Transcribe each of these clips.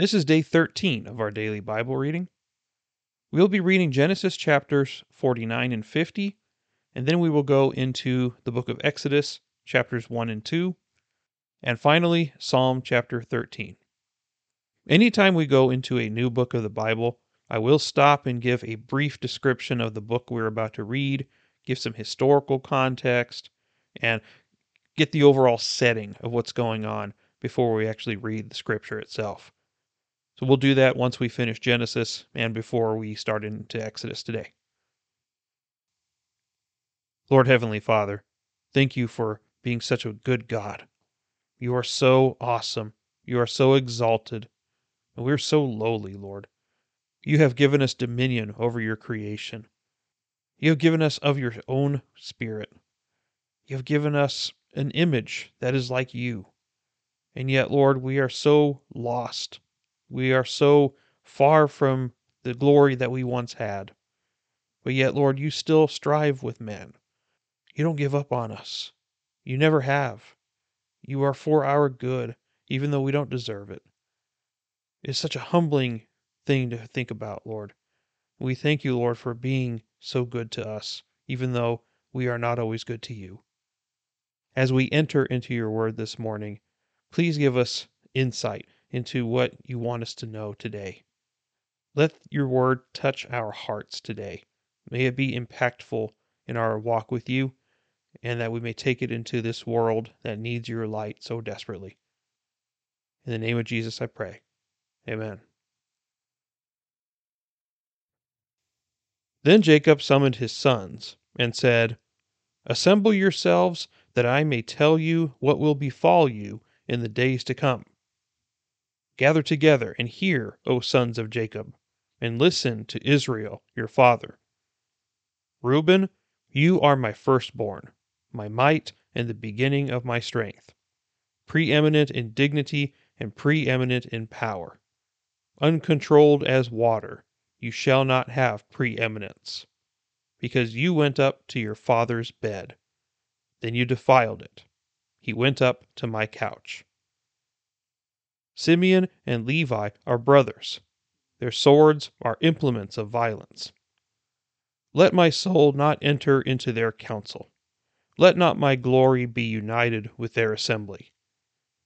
This is day 13 of our daily Bible reading. We'll be reading Genesis chapters 49 and 50, and then we will go into the book of Exodus, chapters 1 and 2, and finally Psalm chapter 13. Anytime we go into a new book of the Bible, I will stop and give a brief description of the book we're about to read, give some historical context, and get the overall setting of what's going on before we actually read the scripture itself. So we'll do that once we finish Genesis and before we start into Exodus today. Lord Heavenly Father, thank you for being such a good God. You are so awesome. You are so exalted. And we're so lowly, Lord. You have given us dominion over your creation. You have given us of your own spirit. You have given us an image that is like you. And yet, Lord, we are so lost we are so far from the glory that we once had. But yet, Lord, you still strive with men. You don't give up on us. You never have. You are for our good, even though we don't deserve it. It's such a humbling thing to think about, Lord. We thank you, Lord, for being so good to us, even though we are not always good to you. As we enter into your word this morning, please give us insight into what you want us to know today. Let your word touch our hearts today. May it be impactful in our walk with you, and that we may take it into this world that needs your light so desperately. In the name of Jesus, I pray. Amen. Then Jacob summoned his sons and said, Assemble yourselves, that I may tell you what will befall you in the days to come. Gather together and hear, O sons of Jacob, and listen to Israel your father. Reuben, you are my firstborn, my might and the beginning of my strength, preeminent in dignity and preeminent in power. Uncontrolled as water, you shall not have preeminence, because you went up to your father's bed. Then you defiled it. He went up to my couch. Simeon and Levi are brothers. Their swords are implements of violence. Let my soul not enter into their council. Let not my glory be united with their assembly.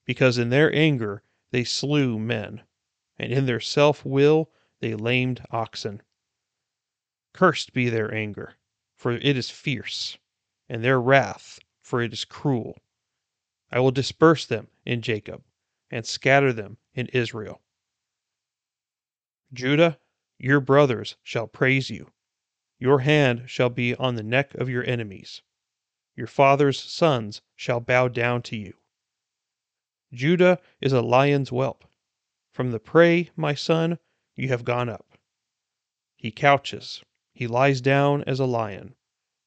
Because in their anger they slew men, and in their self will they lamed oxen. Cursed be their anger, for it is fierce, and their wrath, for it is cruel. I will disperse them in Jacob and scatter them in Israel. Judah, your brothers shall praise you. Your hand shall be on the neck of your enemies. Your father's sons shall bow down to you. Judah is a lion's whelp. From the prey, my son, you have gone up. He couches, he lies down as a lion,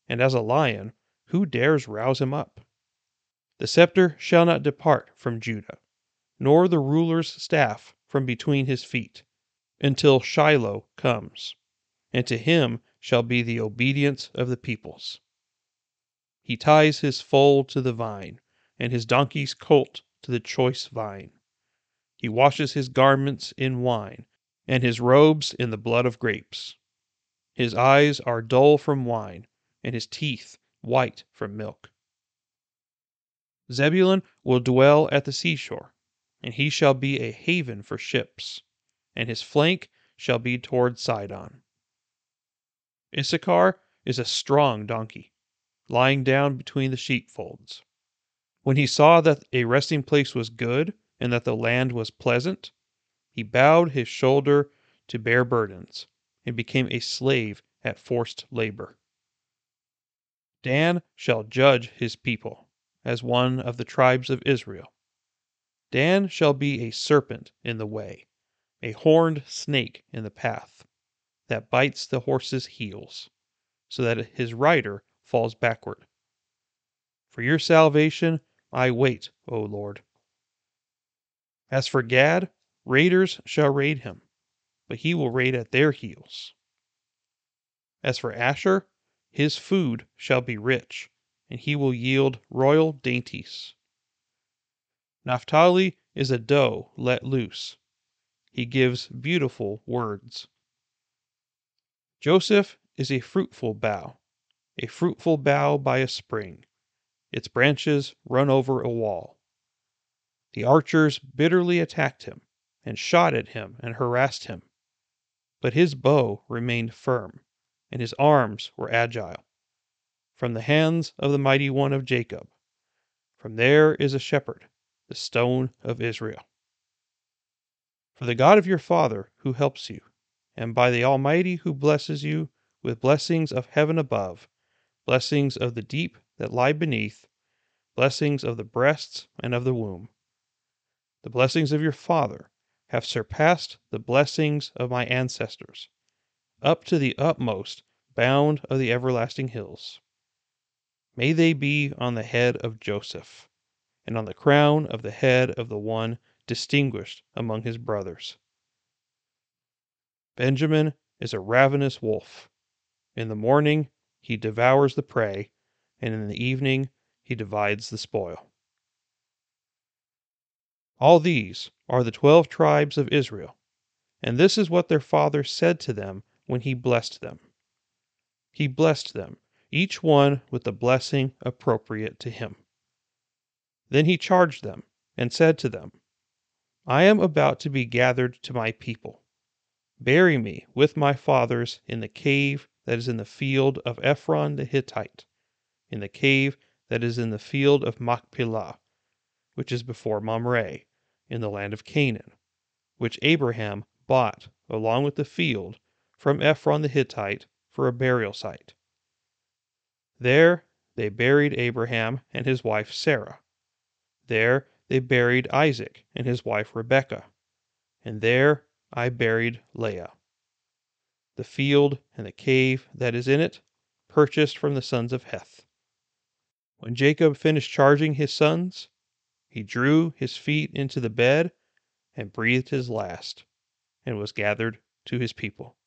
and as a lion, who dares rouse him up? The scepter shall not depart from Judah, nor the ruler's staff from between his feet, until Shiloh comes, and to him shall be the obedience of the peoples. He ties his foal to the vine, and his donkey's colt to the choice vine. He washes his garments in wine, and his robes in the blood of grapes. His eyes are dull from wine, and his teeth white from milk. Zebulun will dwell at the seashore and he shall be a haven for ships, and his flank shall be toward Sidon. Issachar is a strong donkey, lying down between the sheepfolds. When he saw that a resting place was good, and that the land was pleasant, he bowed his shoulder to bear burdens, and became a slave at forced labor. Dan shall judge his people, as one of the tribes of Israel. Dan shall be a serpent in the way, a horned snake in the path, that bites the horse's heels, so that his rider falls backward. For your salvation I wait, O Lord. As for Gad, raiders shall raid him, but he will raid at their heels. As for Asher, his food shall be rich, and he will yield royal dainties. Naphtali is a doe let loose. he gives beautiful words. Joseph is a fruitful bough, a fruitful bough by a spring. Its branches run over a wall. The archers bitterly attacked him, and shot at him and harassed him. But his bow remained firm, and his arms were agile. From the hands of the mighty one of Jacob, from there is a shepherd, the stone of Israel. For the God of your father who helps you, and by the Almighty who blesses you with blessings of heaven above, blessings of the deep that lie beneath, blessings of the breasts and of the womb. The blessings of your father have surpassed the blessings of my ancestors, up to the utmost bound of the everlasting hills. May they be on the head of Joseph, and on the crown of the head of the one distinguished among his brothers. Benjamin is a ravenous wolf. In the morning he devours the prey, and in the evening he divides the spoil. All these are the twelve tribes of Israel, and this is what their father said to them when he blessed them. He blessed them, each one with the blessing appropriate to him. Then he charged them, and said to them, I am about to be gathered to my people. Bury me with my fathers in the cave that is in the field of Ephron the Hittite, in the cave that is in the field of Machpelah, which is before Mamre, in the land of Canaan, which Abraham bought along with the field from Ephron the Hittite for a burial site. There they buried Abraham and his wife Sarah. There they buried Isaac and his wife Rebekah. And there I buried Leah. The field and the cave that is in it, purchased from the sons of Heth. When Jacob finished charging his sons, he drew his feet into the bed and breathed his last, and was gathered to his people.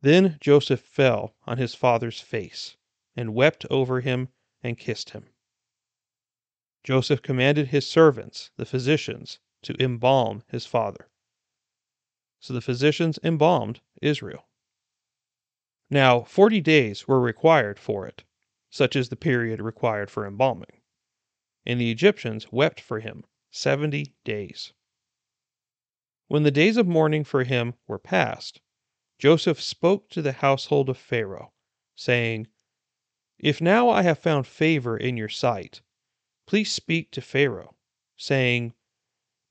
Then Joseph fell on his father's face, and wept over him and kissed him. Joseph commanded his servants, the physicians, to embalm his father. So the physicians embalmed Israel. Now, forty days were required for it, such is the period required for embalming. And the Egyptians wept for him seventy days. When the days of mourning for him were past, Joseph spoke to the household of Pharaoh, saying, If now I have found favor in your sight, please speak to Pharaoh, saying,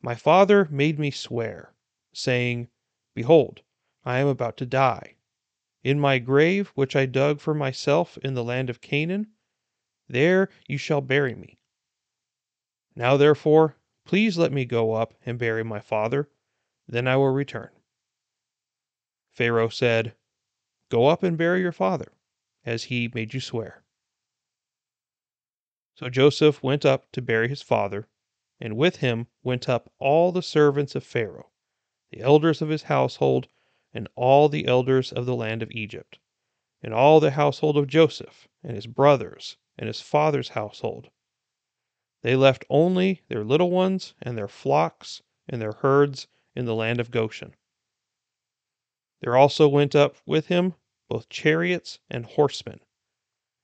My father made me swear, saying, Behold, I am about to die. In my grave, which I dug for myself in the land of Canaan, there you shall bury me. Now, therefore, please let me go up and bury my father, then I will return. Pharaoh said, Go up and bury your father, as he made you swear. So Joseph went up to bury his father, and with him went up all the servants of Pharaoh, the elders of his household, and all the elders of the land of Egypt, and all the household of Joseph, and his brothers, and his father's household. They left only their little ones, and their flocks, and their herds in the land of Goshen. There also went up with him both chariots and horsemen,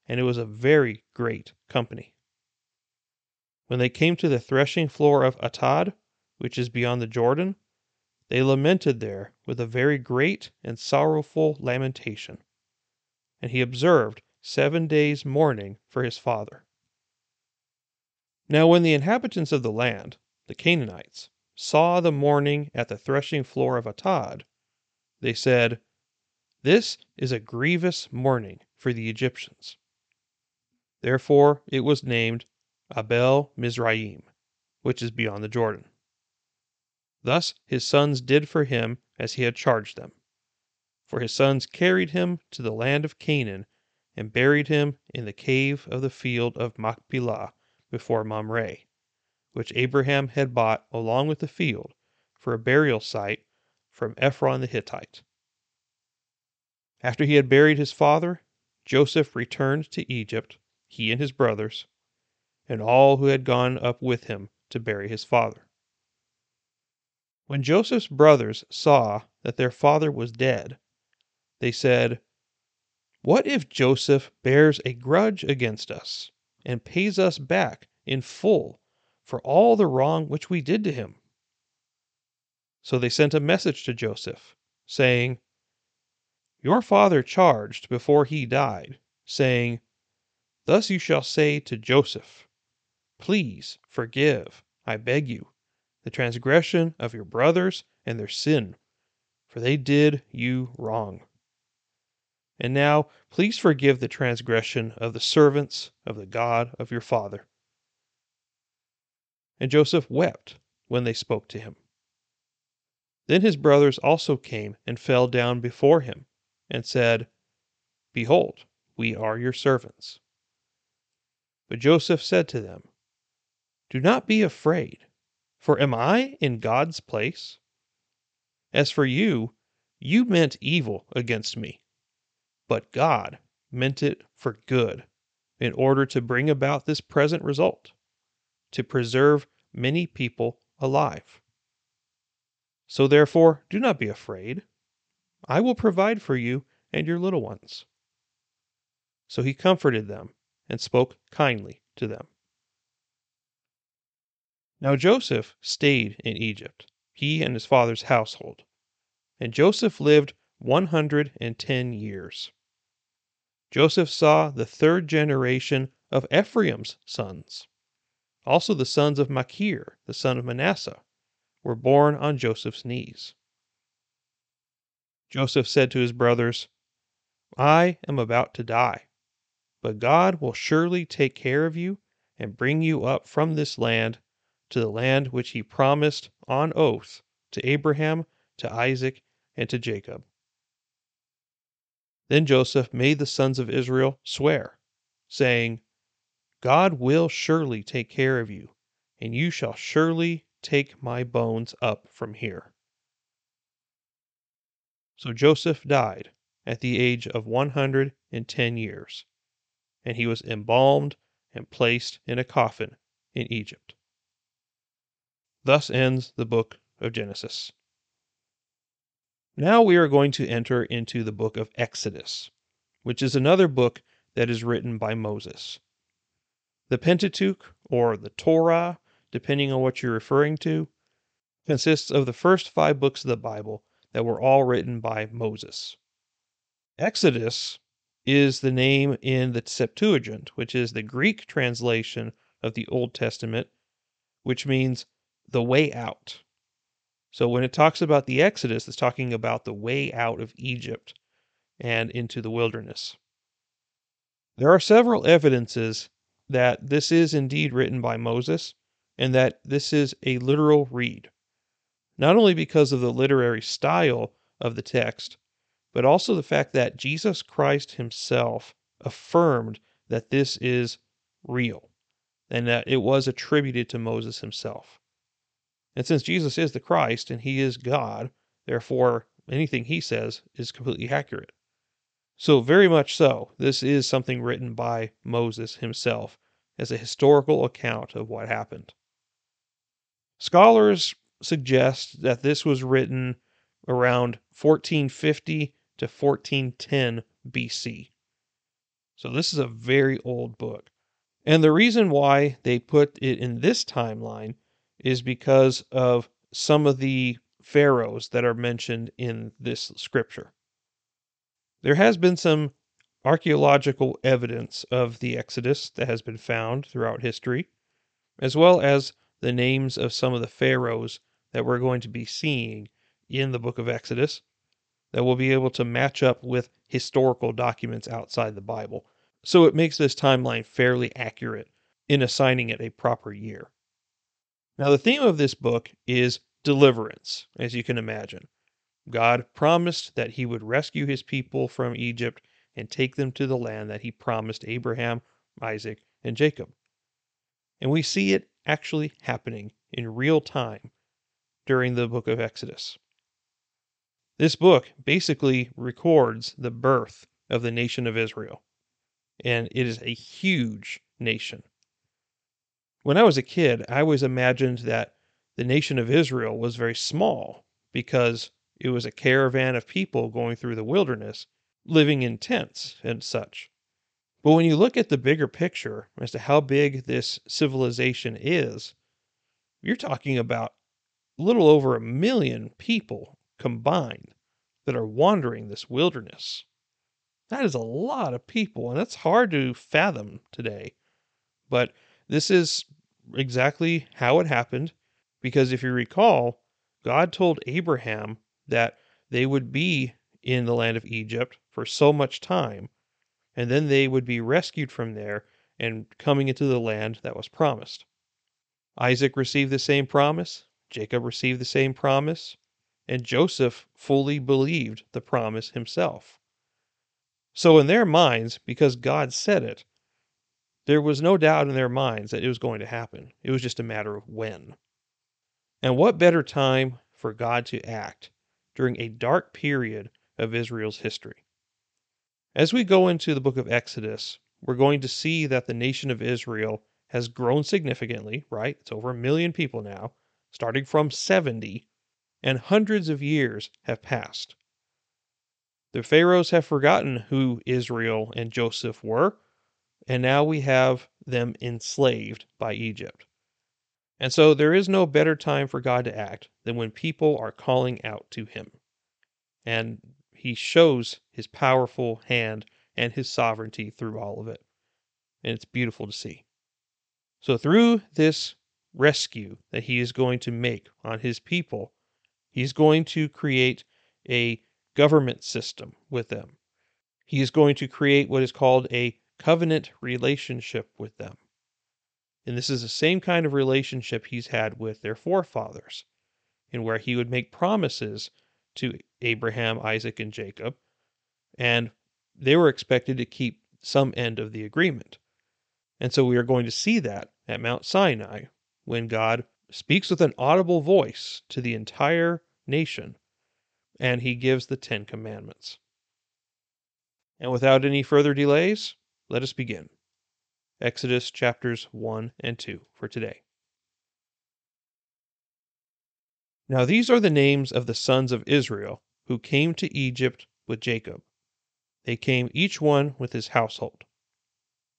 and it was a very great company. When they came to the threshing floor of Atad, which is beyond the Jordan, they lamented there with a very great and sorrowful lamentation. And he observed seven days' mourning for his father. Now, when the inhabitants of the land, the Canaanites, saw the mourning at the threshing floor of Atad, they said, This is a grievous mourning for the Egyptians. Therefore it was named Abel Mizraim, which is beyond the Jordan. Thus his sons did for him as he had charged them. For his sons carried him to the land of Canaan and buried him in the cave of the field of Machpelah before Mamre, which Abraham had bought along with the field for a burial site from Ephron the Hittite. After he had buried his father, Joseph returned to Egypt, he and his brothers, and all who had gone up with him to bury his father. When Joseph's brothers saw that their father was dead, they said, What if Joseph bears a grudge against us and pays us back in full for all the wrong which we did to him? So they sent a message to Joseph, saying, Your father charged before he died, saying, Thus you shall say to Joseph, Please forgive, I beg you, the transgression of your brothers and their sin, for they did you wrong. And now please forgive the transgression of the servants of the God of your father. And Joseph wept when they spoke to him. Then his brothers also came and fell down before him, and said, Behold, we are your servants. But Joseph said to them, Do not be afraid, for am I in God's place? As for you, you meant evil against me, but God meant it for good, in order to bring about this present result, to preserve many people alive. So therefore, do not be afraid. I will provide for you and your little ones. So he comforted them and spoke kindly to them. Now Joseph stayed in Egypt, he and his father's household. And Joseph lived one hundred and ten years. Joseph saw the third generation of Ephraim's sons. Also the sons of Machir, the son of Manasseh, were born on Joseph's knees. Joseph said to his brothers, I am about to die, but God will surely take care of you and bring you up from this land to the land which he promised on oath to Abraham, to Isaac, and to Jacob. Then Joseph made the sons of Israel swear, saying, God will surely take care of you, and you shall surely take my bones up from here. So Joseph died at the age of 110 years, and he was embalmed and placed in a coffin in Egypt. Thus ends the book of Genesis. Now we are going to enter into the book of Exodus, which is another book that is written by Moses. The Pentateuch, or the Torah, depending on what you're referring to, consists of the first five books of the Bible that were all written by Moses. Exodus is the name in the Septuagint, which is the Greek translation of the Old Testament, which means the way out. So when it talks about the Exodus, it's talking about the way out of Egypt and into the wilderness. There are several evidences that this is indeed written by Moses, and that this is a literal read, not only because of the literary style of the text, but also the fact that Jesus Christ himself affirmed that this is real and that it was attributed to Moses himself. And since Jesus is the Christ and he is God, therefore anything he says is completely accurate. So, very much so, this is something written by Moses himself as a historical account of what happened. Scholars suggest that this was written around 1450 to 1410 BC. So this is a very old book. And the reason why they put it in this timeline is because of some of the pharaohs that are mentioned in this scripture. There has been some archaeological evidence of the Exodus that has been found throughout history, as well as the names of some of the pharaohs that we're going to be seeing in the book of Exodus that will be able to match up with historical documents outside the Bible. So it makes this timeline fairly accurate in assigning it a proper year. Now, the theme of this book is deliverance, as you can imagine. God promised that he would rescue his people from Egypt and take them to the land that he promised Abraham, Isaac, and Jacob. And we see it actually happening in real time during the book of Exodus. This book basically records the birth of the nation of Israel, and it is a huge nation. When I was a kid, I always imagined that the nation of Israel was very small because it was a caravan of people going through the wilderness, living in tents and such. But when you look at the bigger picture as to how big this civilization is, you're talking about a little over a million people combined that are wandering this wilderness. That is a lot of people, and that's hard to fathom today. But this is exactly how it happened, because if you recall, God told Abraham that they would be in the land of Egypt for so much time, and then they would be rescued from there and coming into the land that was promised. Isaac received the same promise, Jacob received the same promise, and Joseph fully believed the promise himself. So, in their minds, because God said it, there was no doubt in their minds that it was going to happen. It was just a matter of when. And what better time for God to act during a dark period of Israel's history? As we go into the book of Exodus, we're going to see that the nation of Israel has grown significantly, right? It's over a million people now, starting from 70, and hundreds of years have passed. The pharaohs have forgotten who Israel and Joseph were, and now we have them enslaved by Egypt. And so there is no better time for God to act than when people are calling out to him. And he shows his powerful hand and his sovereignty through all of it. And it's beautiful to see. So, through this rescue that he is going to make on his people, he's going to create a government system with them. He is going to create what is called a covenant relationship with them. And this is the same kind of relationship he's had with their forefathers, in where he would make promises to Abraham, Isaac, and Jacob, and they were expected to keep some end of the agreement. And so we are going to see that at Mount Sinai when God speaks with an audible voice to the entire nation and he gives the Ten Commandments. And without any further delays, let us begin. Exodus chapters 1 and 2 for today. Now these are the names of the sons of Israel who came to Egypt with Jacob. They came each one with his household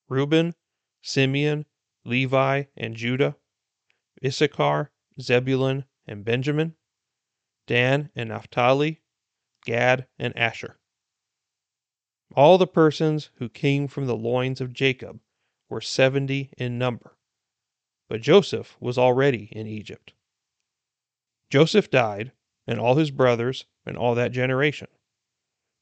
Reuben, Simeon, Levi, and Judah, Issachar, Zebulun, and Benjamin, Dan and Naphtali, Gad and Asher. All the persons who came from the loins of Jacob were seventy in number. But Joseph was already in Egypt. Joseph died, and all his brothers, and all that generation.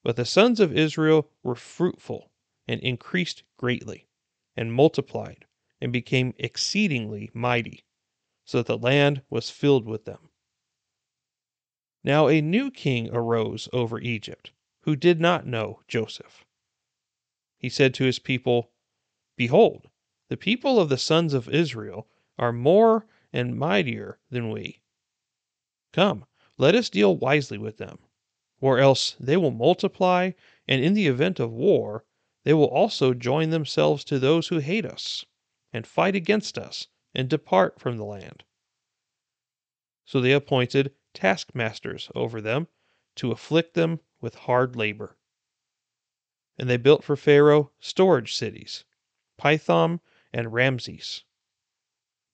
But the sons of Israel were fruitful, and increased greatly, and multiplied, and became exceedingly mighty, so that the land was filled with them. Now a new king arose over Egypt, who did not know Joseph. He said to his people, Behold, the people of the sons of Israel are more and mightier than we. Come, let us deal wisely with them, or else they will multiply, and in the event of war, they will also join themselves to those who hate us, and fight against us, and depart from the land. So they appointed taskmasters over them to afflict them with hard labor. And they built for Pharaoh storage cities, Pithom and Ramses.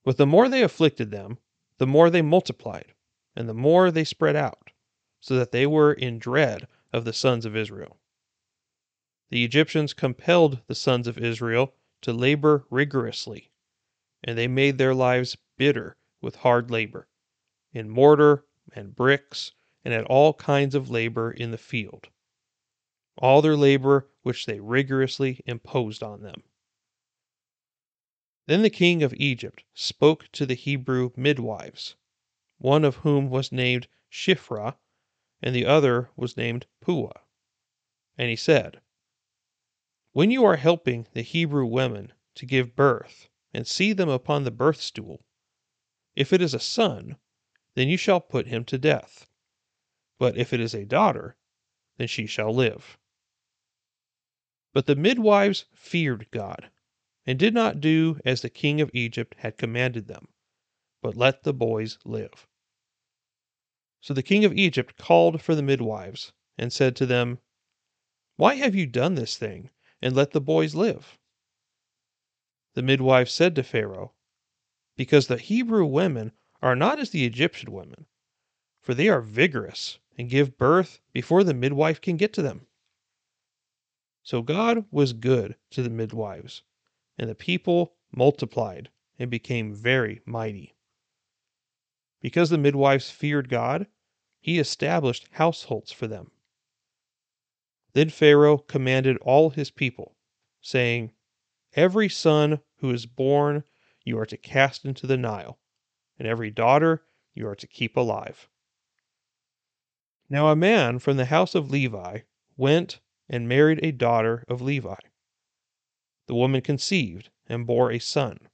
But the more they afflicted them, the more they multiplied, and the more they spread out, so that they were in dread of the sons of Israel. The Egyptians compelled the sons of Israel to labor rigorously, and they made their lives bitter with hard labor, in mortar and bricks, and at all kinds of labor in the field. All their labor which they rigorously imposed on them. Then the king of Egypt spoke to the Hebrew midwives, one of whom was named Shiphrah, and the other was named Puah. And he said, When you are helping the Hebrew women to give birth, and see them upon the birth stool, if it is a son, then you shall put him to death. But if it is a daughter, then she shall live. But the midwives feared God, and did not do as the king of Egypt had commanded them, but let the boys live. So the king of Egypt called for the midwives, and said to them, Why have you done this thing, and let the boys live? The midwives said to Pharaoh, Because the Hebrew women are not as the Egyptian women, for they are vigorous and give birth before the midwife can get to them. So God was good to the midwives, and the people multiplied and became very mighty. Because the midwives feared God, he established households for them. Then Pharaoh commanded all his people, saying, Every son who is born you are to cast into the Nile, and every daughter you are to keep alive. Now a man from the house of Levi went and married a daughter of Levi. The woman conceived and bore a son.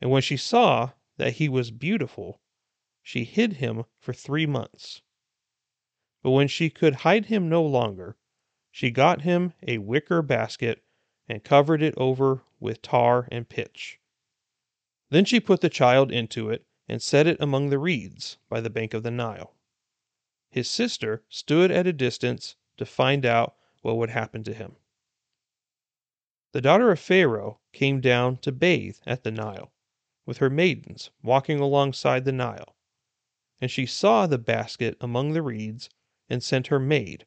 And when she saw that he was beautiful, she hid him for three months. But when she could hide him no longer, she got him a wicker basket and covered it over with tar and pitch. Then she put the child into it and set it among the reeds by the bank of the Nile. His sister stood at a distance to find out what would happen to him. The daughter of Pharaoh came down to bathe at the Nile, with her maidens walking alongside the Nile. And she saw the basket among the reeds, and sent her maid,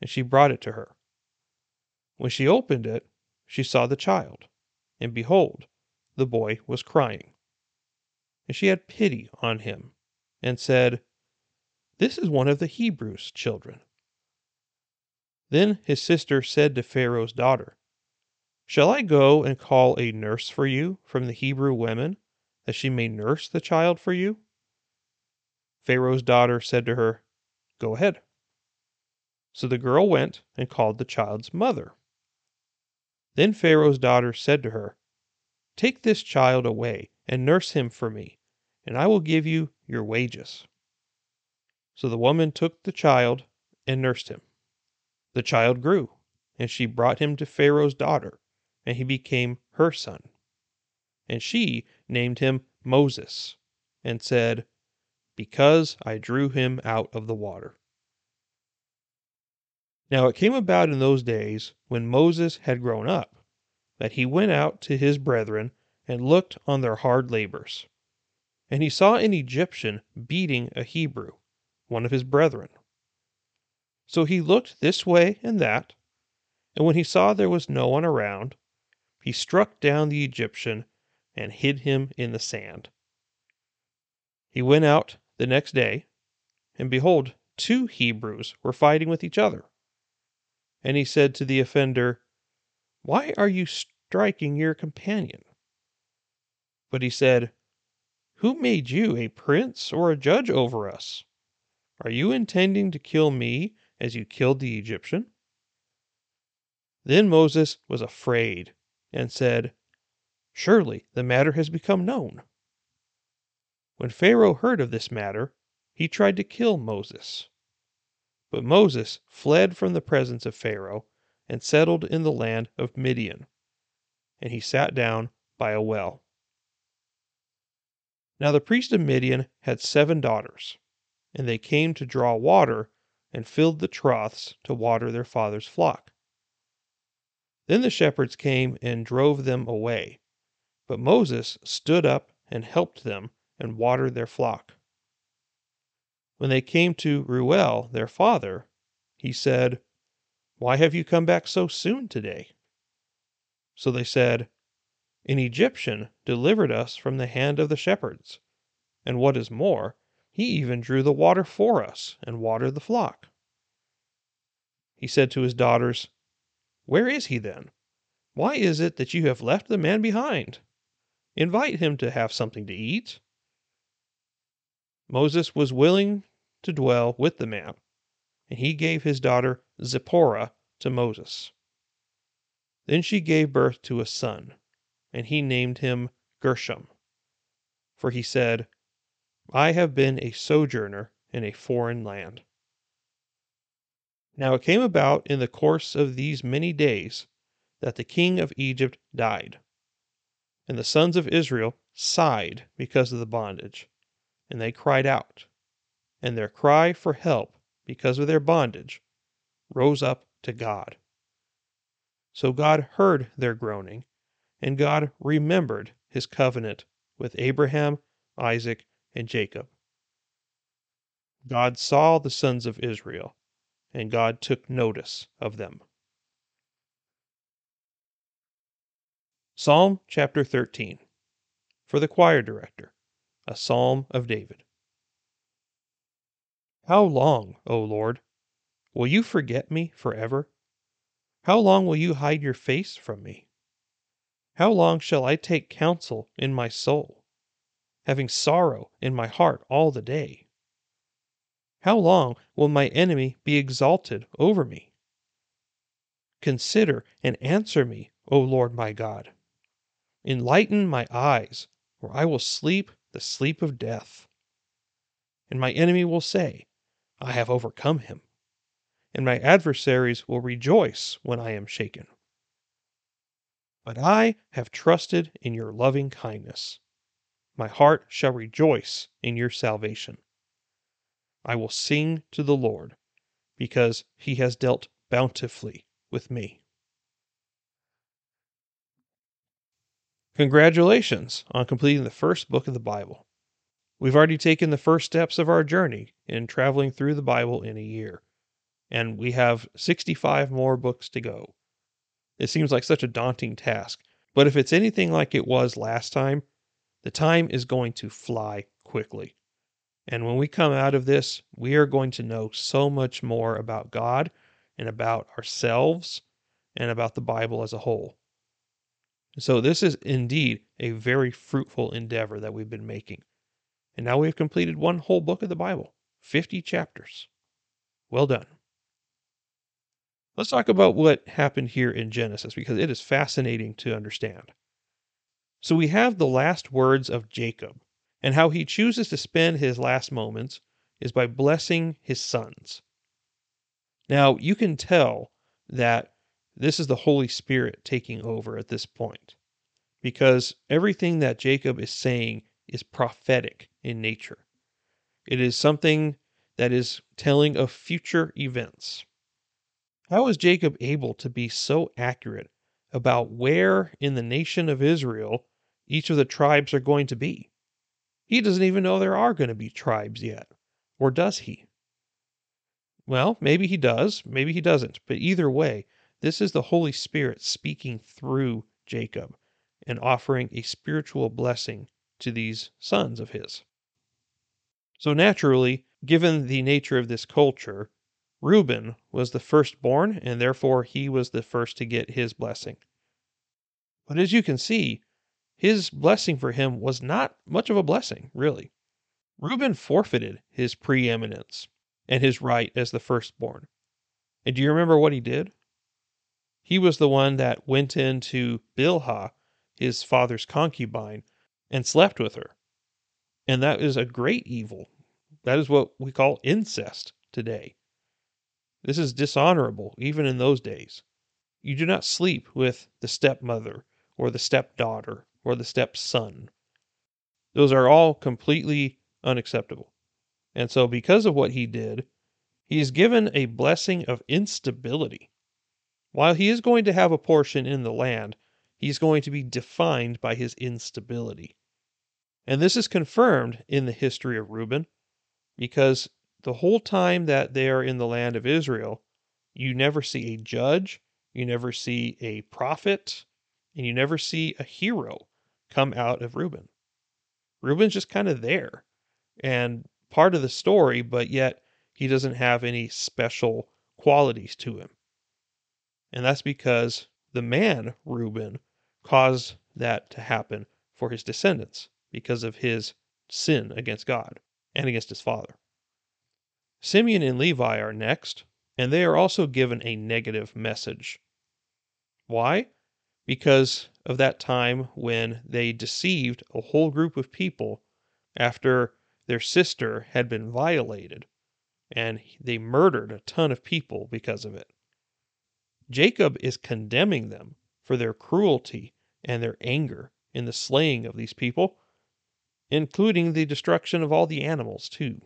and she brought it to her. When she opened it, she saw the child, and behold, the boy was crying. And she had pity on him, and said, This is one of the Hebrews' children. Then his sister said to Pharaoh's daughter, Shall I go and call a nurse for you from the Hebrew women, that she may nurse the child for you? Pharaoh's daughter said to her, Go ahead. So the girl went and called the child's mother. Then Pharaoh's daughter said to her, Take this child away and nurse him for me, and I will give you your wages. So the woman took the child and nursed him. The child grew, and she brought him to Pharaoh's daughter, and he became her son. And she named him Moses, and said, Because I drew him out of the water. Now it came about in those days, when Moses had grown up, that he went out to his brethren and looked on their hard labors. And he saw an Egyptian beating a Hebrew, one of his brethren. So he looked this way and that, and when he saw there was no one around, he struck down the Egyptian and hid him in the sand. He went out the next day, and behold, two Hebrews were fighting with each other. And he said to the offender, Why are you striking your companion? But he said, Who made you a prince or a judge over us? Are you intending to kill me as you killed the Egyptian? Then Moses was afraid and said, Surely the matter has become known. When Pharaoh heard of this matter, he tried to kill Moses. But Moses fled from the presence of Pharaoh and settled in the land of Midian, and he sat down by a well. Now the priest of Midian had seven daughters, and they came to draw water and filled the troughs to water their father's flock. Then the shepherds came and drove them away, but Moses stood up and helped them and watered their flock. When they came to Reuel, their father, he said, Why have you come back so soon today? So they said, An Egyptian delivered us from the hand of the shepherds, and what is more, he even drew the water for us and watered the flock. He said to his daughters, Where is he then? Why is it that you have left the man behind? Invite him to have something to eat. Moses was willing to dwell with the man, and he gave his daughter Zipporah to Moses. Then she gave birth to a son, and he named him Gershom. For he said, I have been a sojourner in a foreign land. Now it came about in the course of these many days that the king of Egypt died. And the sons of Israel sighed because of the bondage, and they cried out. And their cry for help because of their bondage rose up to God. So God heard their groaning, and God remembered his covenant with Abraham, Isaac, and Jacob. God saw the sons of Israel, and God took notice of them. Psalm chapter 13 For the choir director, a psalm of David. How long, O Lord, will you forget me forever? How long will you hide your face from me? How long shall I take counsel in my soul, having sorrow in my heart all the day? How long will my enemy be exalted over me? Consider and answer me, O Lord my God. Enlighten my eyes, or I will sleep the sleep of death. And my enemy will say, I have overcome him. And my adversaries will rejoice when I am shaken. But I have trusted in your loving kindness. My heart shall rejoice in your salvation. I will sing to the Lord, because he has dealt bountifully with me. Congratulations on completing the first book of the Bible. We've already taken the first steps of our journey in traveling through the Bible in a year, and we have 65 more books to go. It seems like such a daunting task, but if it's anything like it was last time, the time is going to fly quickly. And when we come out of this, we are going to know so much more about God and about ourselves and about the Bible as a whole. So, this is indeed a very fruitful endeavor that we've been making. And now we've completed one whole book of the Bible, 50 chapters. Well done. Let's talk about what happened here in Genesis because it is fascinating to understand. So, we have the last words of Jacob and how he chooses to spend his last moments is by blessing his sons. Now, you can tell that this is the Holy Spirit taking over at this point because everything that Jacob is saying is prophetic in nature. It is something that is telling of future events. How is Jacob able to be so accurate about where in the nation of Israel each of the tribes are going to be? He doesn't even know there are going to be tribes yet. Or does he? Well, maybe he does, maybe he doesn't. But either way, this is the Holy Spirit speaking through Jacob and offering a spiritual blessing to these sons of his. So naturally, given the nature of this culture, Reuben was the firstborn, and therefore he was the first to get his blessing. But as you can see, his blessing for him was not much of a blessing, really. Reuben forfeited his preeminence and his right as the firstborn. And do you remember what he did? He was the one that went into Bilhah, his father's concubine, and slept with her. And that is a great evil. That is what we call incest today. This is dishonorable, even in those days. You do not sleep with the stepmother or the stepdaughter or the stepson. Those are all completely unacceptable. And so, because of what he did, he is given a blessing of instability. While he is going to have a portion in the land, he's going to be defined by his instability. And this is confirmed in the history of Reuben because the whole time that they are in the land of Israel, you never see a judge, you never see a prophet, and you never see a hero come out of Reuben. Reuben's just kind of there and part of the story, but yet he doesn't have any special qualities to him. And that's because the man, Reuben, caused that to happen for his descendants because of his sin against God and against his father. Simeon and Levi are next, and they are also given a negative message. Why? Because of that time when they deceived a whole group of people after their sister had been violated, and they murdered a ton of people because of it. Jacob is condemning them for their cruelty and their anger in the slaying of these people, including the destruction of all the animals, too.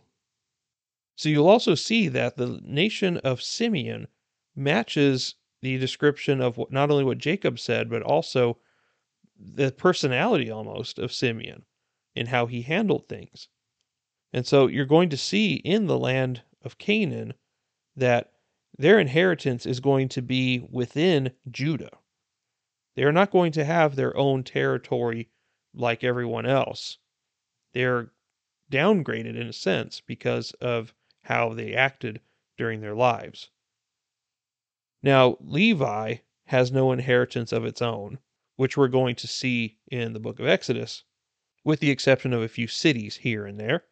So you'll also see that the nation of Simeon matches the description of what, not only what Jacob said, but also the personality almost of Simeon and how he handled things. And so you're going to see in the land of Canaan that their inheritance is going to be within Judah. They are not going to have their own territory like everyone else. They're downgraded in a sense because of how they acted during their lives. Now, Levi has no inheritance of its own, which we're going to see in the book of Exodus, with the exception of a few cities here and there.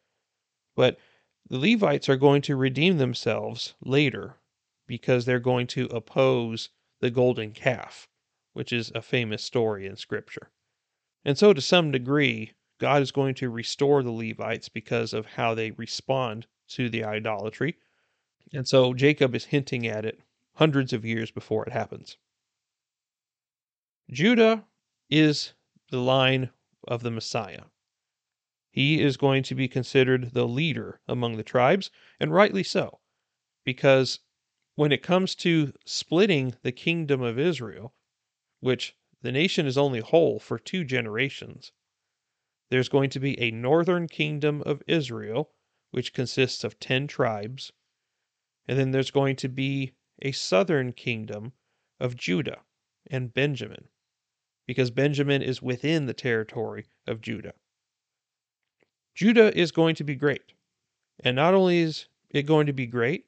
But the Levites are going to redeem themselves later because they're going to oppose the golden calf, which is a famous story in Scripture. And so, to some degree, God is going to restore the Levites because of how they respond to the idolatry. And so, Jacob is hinting at it hundreds of years before it happens. Judah is the line of the Messiah. He is going to be considered the leader among the tribes, and rightly so, because when it comes to splitting the kingdom of Israel, which the nation is only whole for two generations, there's going to be a northern kingdom of Israel, which consists of 10 tribes, and then there's going to be a southern kingdom of Judah and Benjamin, because Benjamin is within the territory of Judah. Judah is going to be great. And not only is it going to be great,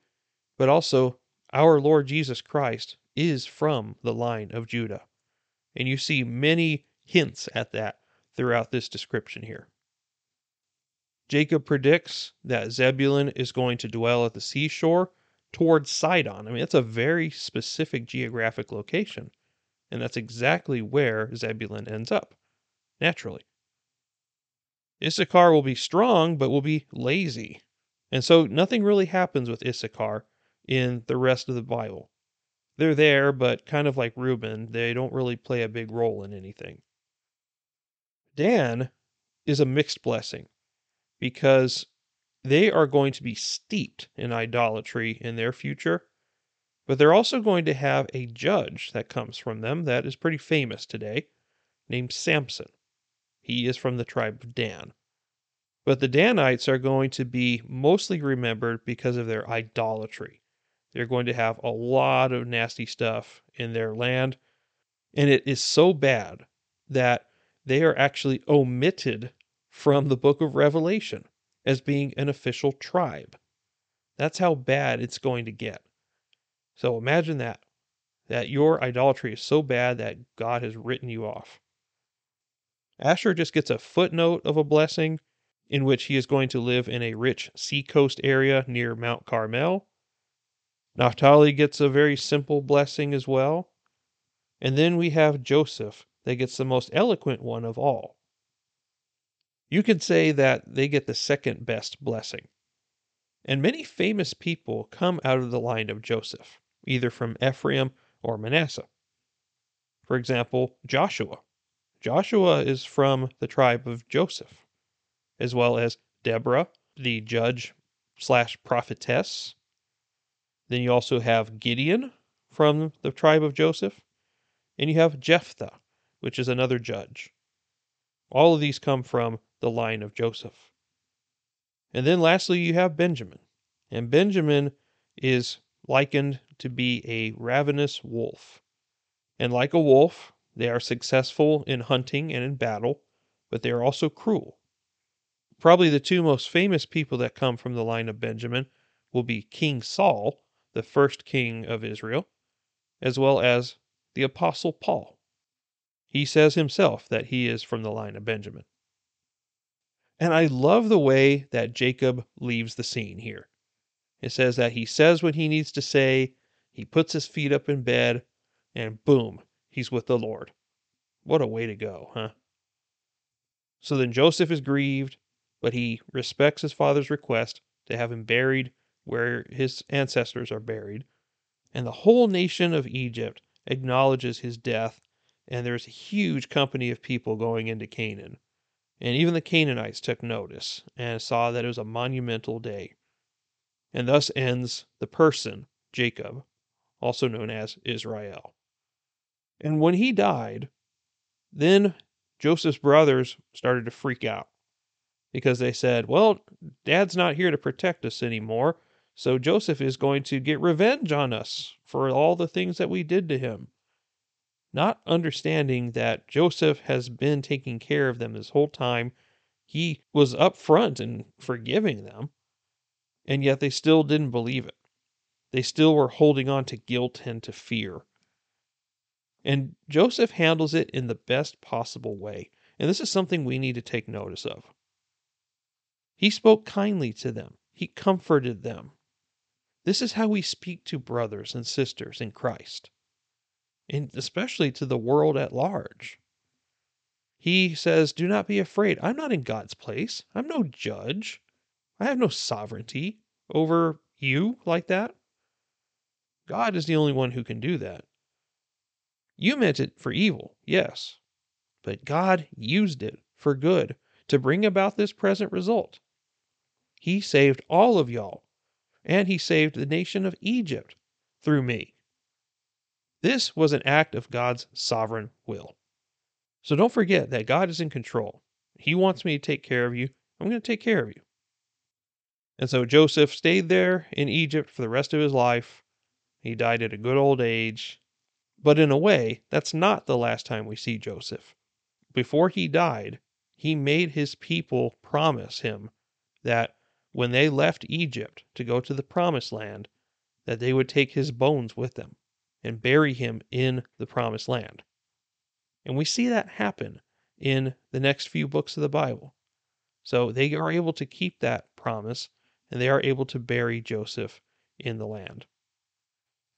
but also our Lord Jesus Christ is from the line of Judah. And you see many hints at that throughout this description here. Jacob predicts that Zebulun is going to dwell at the seashore towards Sidon. I mean, that's a very specific geographic location. And that's exactly where Zebulun ends up, naturally. Issachar will be strong, but will be lazy. And so nothing really happens with Issachar in the rest of the Bible. They're there, but kind of like Reuben, they don't really play a big role in anything. Dan is a mixed blessing because they are going to be steeped in idolatry in their future, but they're also going to have a judge that comes from them that is pretty famous today, named Samson. He is from the tribe of Dan. But the Danites are going to be mostly remembered because of their idolatry. They're going to have a lot of nasty stuff in their land, and it is so bad that they are actually omitted from the book of Revelation as being an official tribe. That's how bad it's going to get. So imagine that that your idolatry is so bad that God has written you off. Asher just gets a footnote of a blessing in which he is going to live in a rich seacoast area near Mount Carmel. Naphtali gets a very simple blessing as well. And then we have Joseph that gets the most eloquent one of all. You could say that they get the second best blessing. And many famous people come out of the line of Joseph, either from Ephraim or Manasseh. For example, Joshua. Joshua is from the tribe of Joseph, as well as Deborah, the judge slash prophetess. Then you also have Gideon from the tribe of Joseph, and you have Jephthah, which is another judge. All of these come from the line of Joseph. And then lastly, you have Benjamin. And Benjamin is likened to be a ravenous wolf. And like a wolf, they are successful in hunting and in battle, but they are also cruel. Probably the two most famous people that come from the line of Benjamin will be King Saul, the first king of Israel, as well as the Apostle Paul. He says himself that he is from the line of Benjamin. And I love the way that Jacob leaves the scene here. It says that he says what he needs to say, he puts his feet up in bed, and boom, he's with the Lord. What a way to go, huh? So then Joseph is grieved, but he respects his father's request to have him buried where his ancestors are buried. And the whole nation of Egypt acknowledges his death, and there's a huge company of people going into Canaan. And even the Canaanites took notice and saw that it was a monumental day. And thus ends the person, Jacob, also known as Israel. And when he died, then Joseph's brothers started to freak out because they said, Well, dad's not here to protect us anymore, so Joseph is going to get revenge on us for all the things that we did to him. Not understanding that Joseph has been taking care of them this whole time. He was upfront in forgiving them, and yet they still didn't believe it. They still were holding on to guilt and to fear. And Joseph handles it in the best possible way. And this is something we need to take notice of. He spoke kindly to them, he comforted them. This is how we speak to brothers and sisters in Christ, and especially to the world at large. He says, Do not be afraid. I'm not in God's place. I'm no judge. I have no sovereignty over you like that. God is the only one who can do that. You meant it for evil, yes, but God used it for good to bring about this present result. He saved all of y'all, and He saved the nation of Egypt through me. This was an act of God's sovereign will. So don't forget that God is in control. He wants me to take care of you. I'm going to take care of you. And so Joseph stayed there in Egypt for the rest of his life. He died at a good old age. But in a way, that's not the last time we see Joseph. Before he died, he made his people promise him that when they left Egypt to go to the promised land, that they would take his bones with them and bury him in the promised land. And we see that happen in the next few books of the Bible. So they are able to keep that promise and they are able to bury Joseph in the land.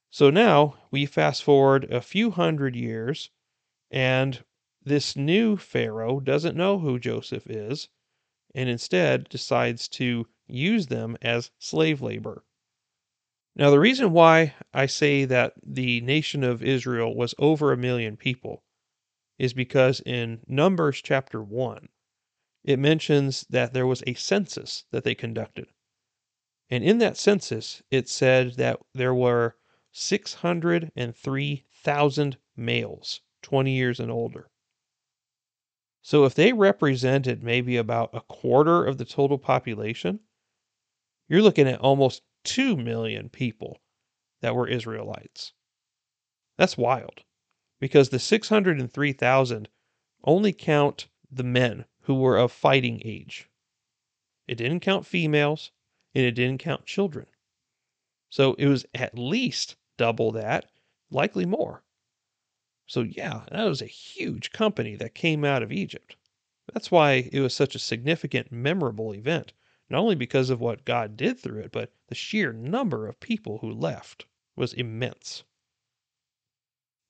So now we fast forward a few hundred years, and this new Pharaoh doesn't know who Joseph is, and instead decides to use them as slave labor. Now, the reason why I say that the nation of Israel was over a million people is because in Numbers chapter 1, it mentions that there was a census that they conducted. And in that census, it said that there were 603,000 males 20 years and older. So if they represented maybe about a quarter of the total population, you're looking at almost 2 million people that were Israelites. That's wild because the 603,000 only count the men who were of fighting age. It didn't count females and it didn't count children. So it was at least double that, likely more. So, yeah, that was a huge company that came out of Egypt. That's why it was such a significant, memorable event, not only because of what God did through it, but the sheer number of people who left was immense.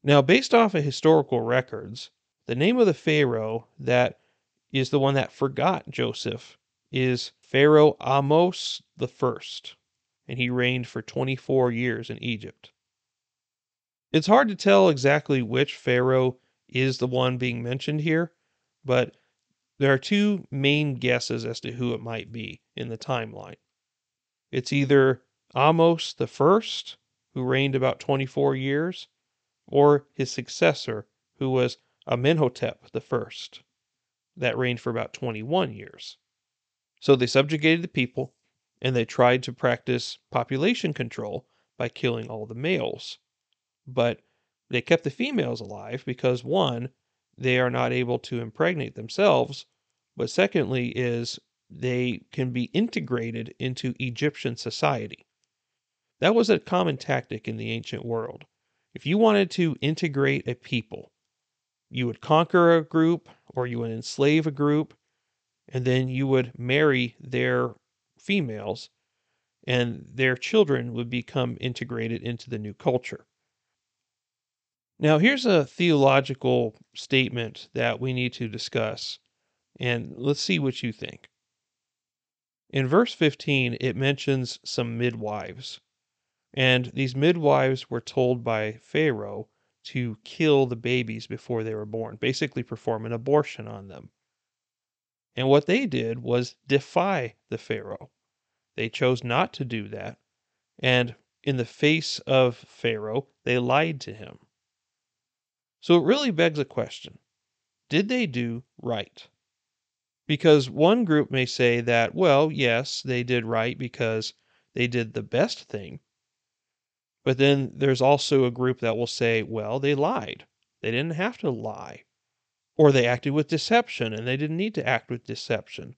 Now, based off of historical records, the name of the Pharaoh that is the one that forgot Joseph is Pharaoh Ahmose the First, and he reigned for 24 years in Egypt. It's hard to tell exactly which pharaoh is the one being mentioned here, but there are two main guesses as to who it might be in the timeline. It's either Ahmose the first, who reigned about 24 years, or his successor, who was Amenhotep the first, that reigned for about 21 years. So they subjugated the people, and they tried to practice population control by killing all the males but they kept the females alive because one, they are not able to impregnate themselves, but secondly is they can be integrated into Egyptian society. That was a common tactic in the ancient world. If you wanted to integrate a people, you would conquer a group or you would enslave a group, and then you would marry their females, and their children would become integrated into the new culture. Now, here's a theological statement that we need to discuss, and let's see what you think. In verse 15, it mentions some midwives, and these midwives were told by Pharaoh to kill the babies before they were born, basically perform an abortion on them. And what they did was defy the Pharaoh. They chose not to do that. And in the face of Pharaoh, they lied to him. So it really begs a question Did they do right? Because one group may say that, well, yes, they did right because they did the best thing. But then there's also a group that will say, well, they lied. They didn't have to lie. Or they acted with deception and they didn't need to act with deception.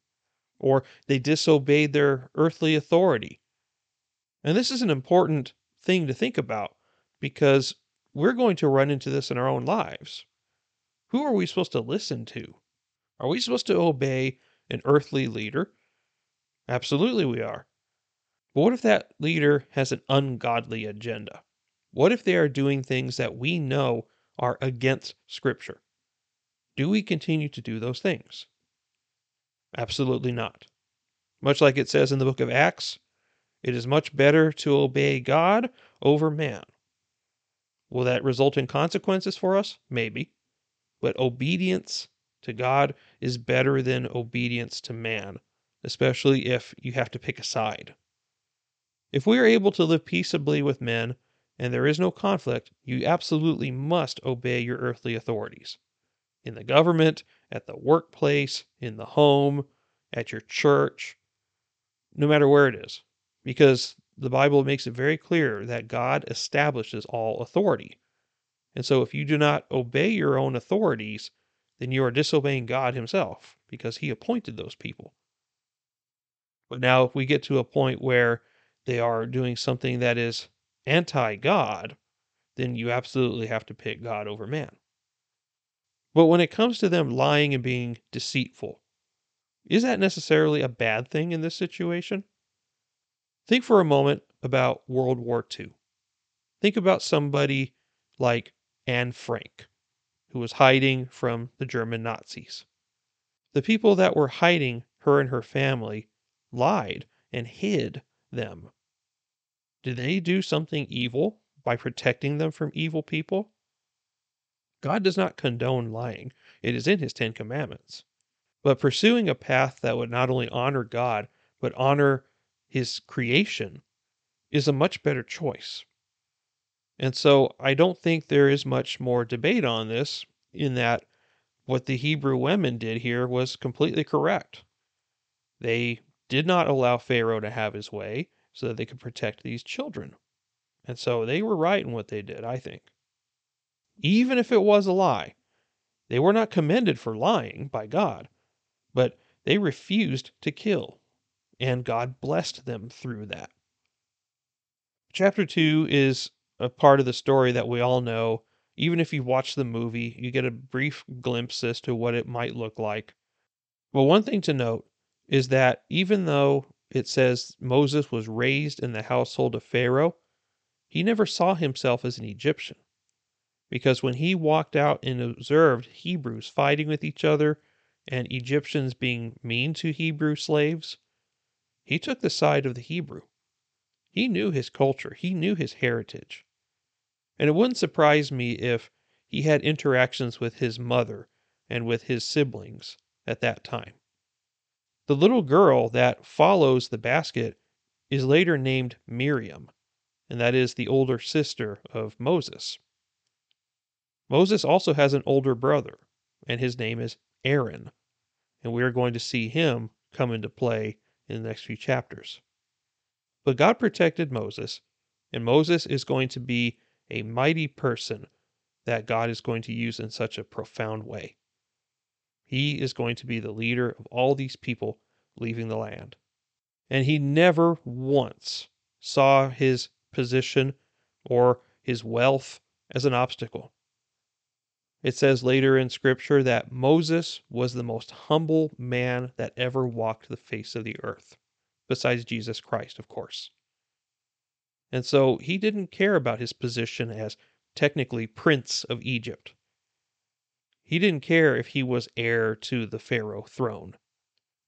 Or they disobeyed their earthly authority. And this is an important thing to think about because we're going to run into this in our own lives. Who are we supposed to listen to? Are we supposed to obey an earthly leader? Absolutely, we are. But what if that leader has an ungodly agenda? What if they are doing things that we know are against Scripture? Do we continue to do those things? Absolutely not. Much like it says in the book of Acts, it is much better to obey God over man. Will that result in consequences for us? Maybe. But obedience to God is better than obedience to man, especially if you have to pick a side. If we are able to live peaceably with men and there is no conflict, you absolutely must obey your earthly authorities in the government, at the workplace, in the home, at your church, no matter where it is, because the Bible makes it very clear that God establishes all authority. And so if you do not obey your own authorities, then you are disobeying God Himself because He appointed those people. But now, if we get to a point where they are doing something that is anti God, then you absolutely have to pick God over man. But when it comes to them lying and being deceitful, is that necessarily a bad thing in this situation? Think for a moment about World War II. Think about somebody like Anne Frank, who was hiding from the German Nazis. The people that were hiding her and her family lied and hid them. Did they do something evil by protecting them from evil people? God does not condone lying, it is in his Ten Commandments. But pursuing a path that would not only honor God, but honor his creation is a much better choice. And so I don't think there is much more debate on this, in that what the Hebrew women did here was completely correct. They did not allow Pharaoh to have his way so that they could protect these children. And so they were right in what they did, I think even if it was a lie. They were not commended for lying by God, but they refused to kill, and God blessed them through that. Chapter 2 is a part of the story that we all know. Even if you watch the movie, you get a brief glimpse as to what it might look like. But one thing to note is that even though it says Moses was raised in the household of Pharaoh, he never saw himself as an Egyptian because when he walked out and observed Hebrews fighting with each other and Egyptians being mean to Hebrew slaves, he took the side of the Hebrew. He knew his culture, he knew his heritage. And it wouldn't surprise me if he had interactions with his mother and with his siblings at that time. The little girl that follows the basket is later named Miriam, and that is the older sister of Moses. Moses also has an older brother, and his name is Aaron. And we are going to see him come into play in the next few chapters. But God protected Moses, and Moses is going to be a mighty person that God is going to use in such a profound way. He is going to be the leader of all these people leaving the land. And he never once saw his position or his wealth as an obstacle. It says later in Scripture that Moses was the most humble man that ever walked the face of the earth, besides Jesus Christ, of course. And so he didn't care about his position as technically Prince of Egypt. He didn't care if he was heir to the Pharaoh throne.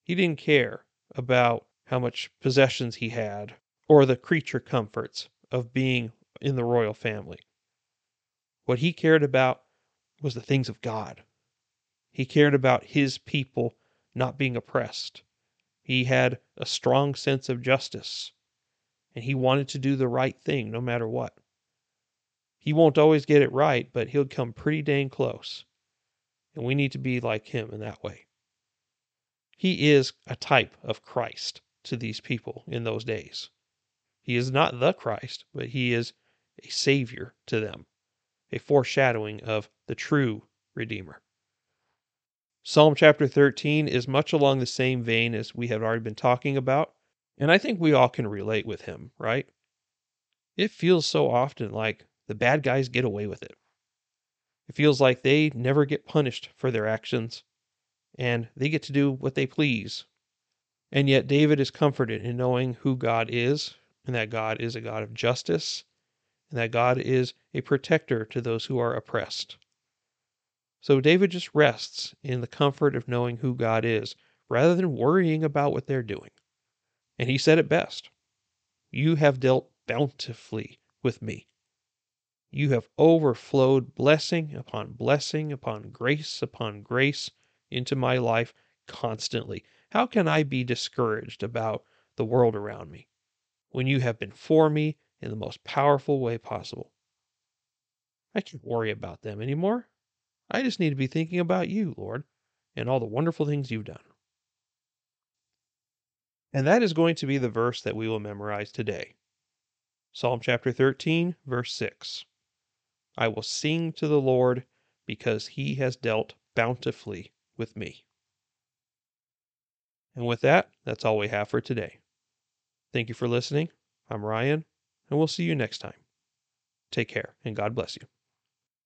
He didn't care about how much possessions he had or the creature comforts of being in the royal family. What he cared about was the things of God. He cared about his people not being oppressed. He had a strong sense of justice, and he wanted to do the right thing no matter what. He won't always get it right, but he'll come pretty dang close. And we need to be like him in that way. He is a type of Christ to these people in those days. He is not the Christ, but he is a savior to them, a foreshadowing of the true Redeemer. Psalm chapter 13 is much along the same vein as we have already been talking about, and I think we all can relate with him, right? It feels so often like the bad guys get away with it. It feels like they never get punished for their actions and they get to do what they please. And yet, David is comforted in knowing who God is and that God is a God of justice and that God is a protector to those who are oppressed. So, David just rests in the comfort of knowing who God is rather than worrying about what they're doing. And he said it best You have dealt bountifully with me. You have overflowed blessing upon blessing upon grace upon grace into my life constantly. How can I be discouraged about the world around me when you have been for me in the most powerful way possible? I can't worry about them anymore. I just need to be thinking about you, Lord, and all the wonderful things you've done. And that is going to be the verse that we will memorize today. Psalm chapter 13, verse 6. I will sing to the Lord because he has dealt bountifully with me. And with that, that's all we have for today. Thank you for listening. I'm Ryan, and we'll see you next time. Take care, and God bless you.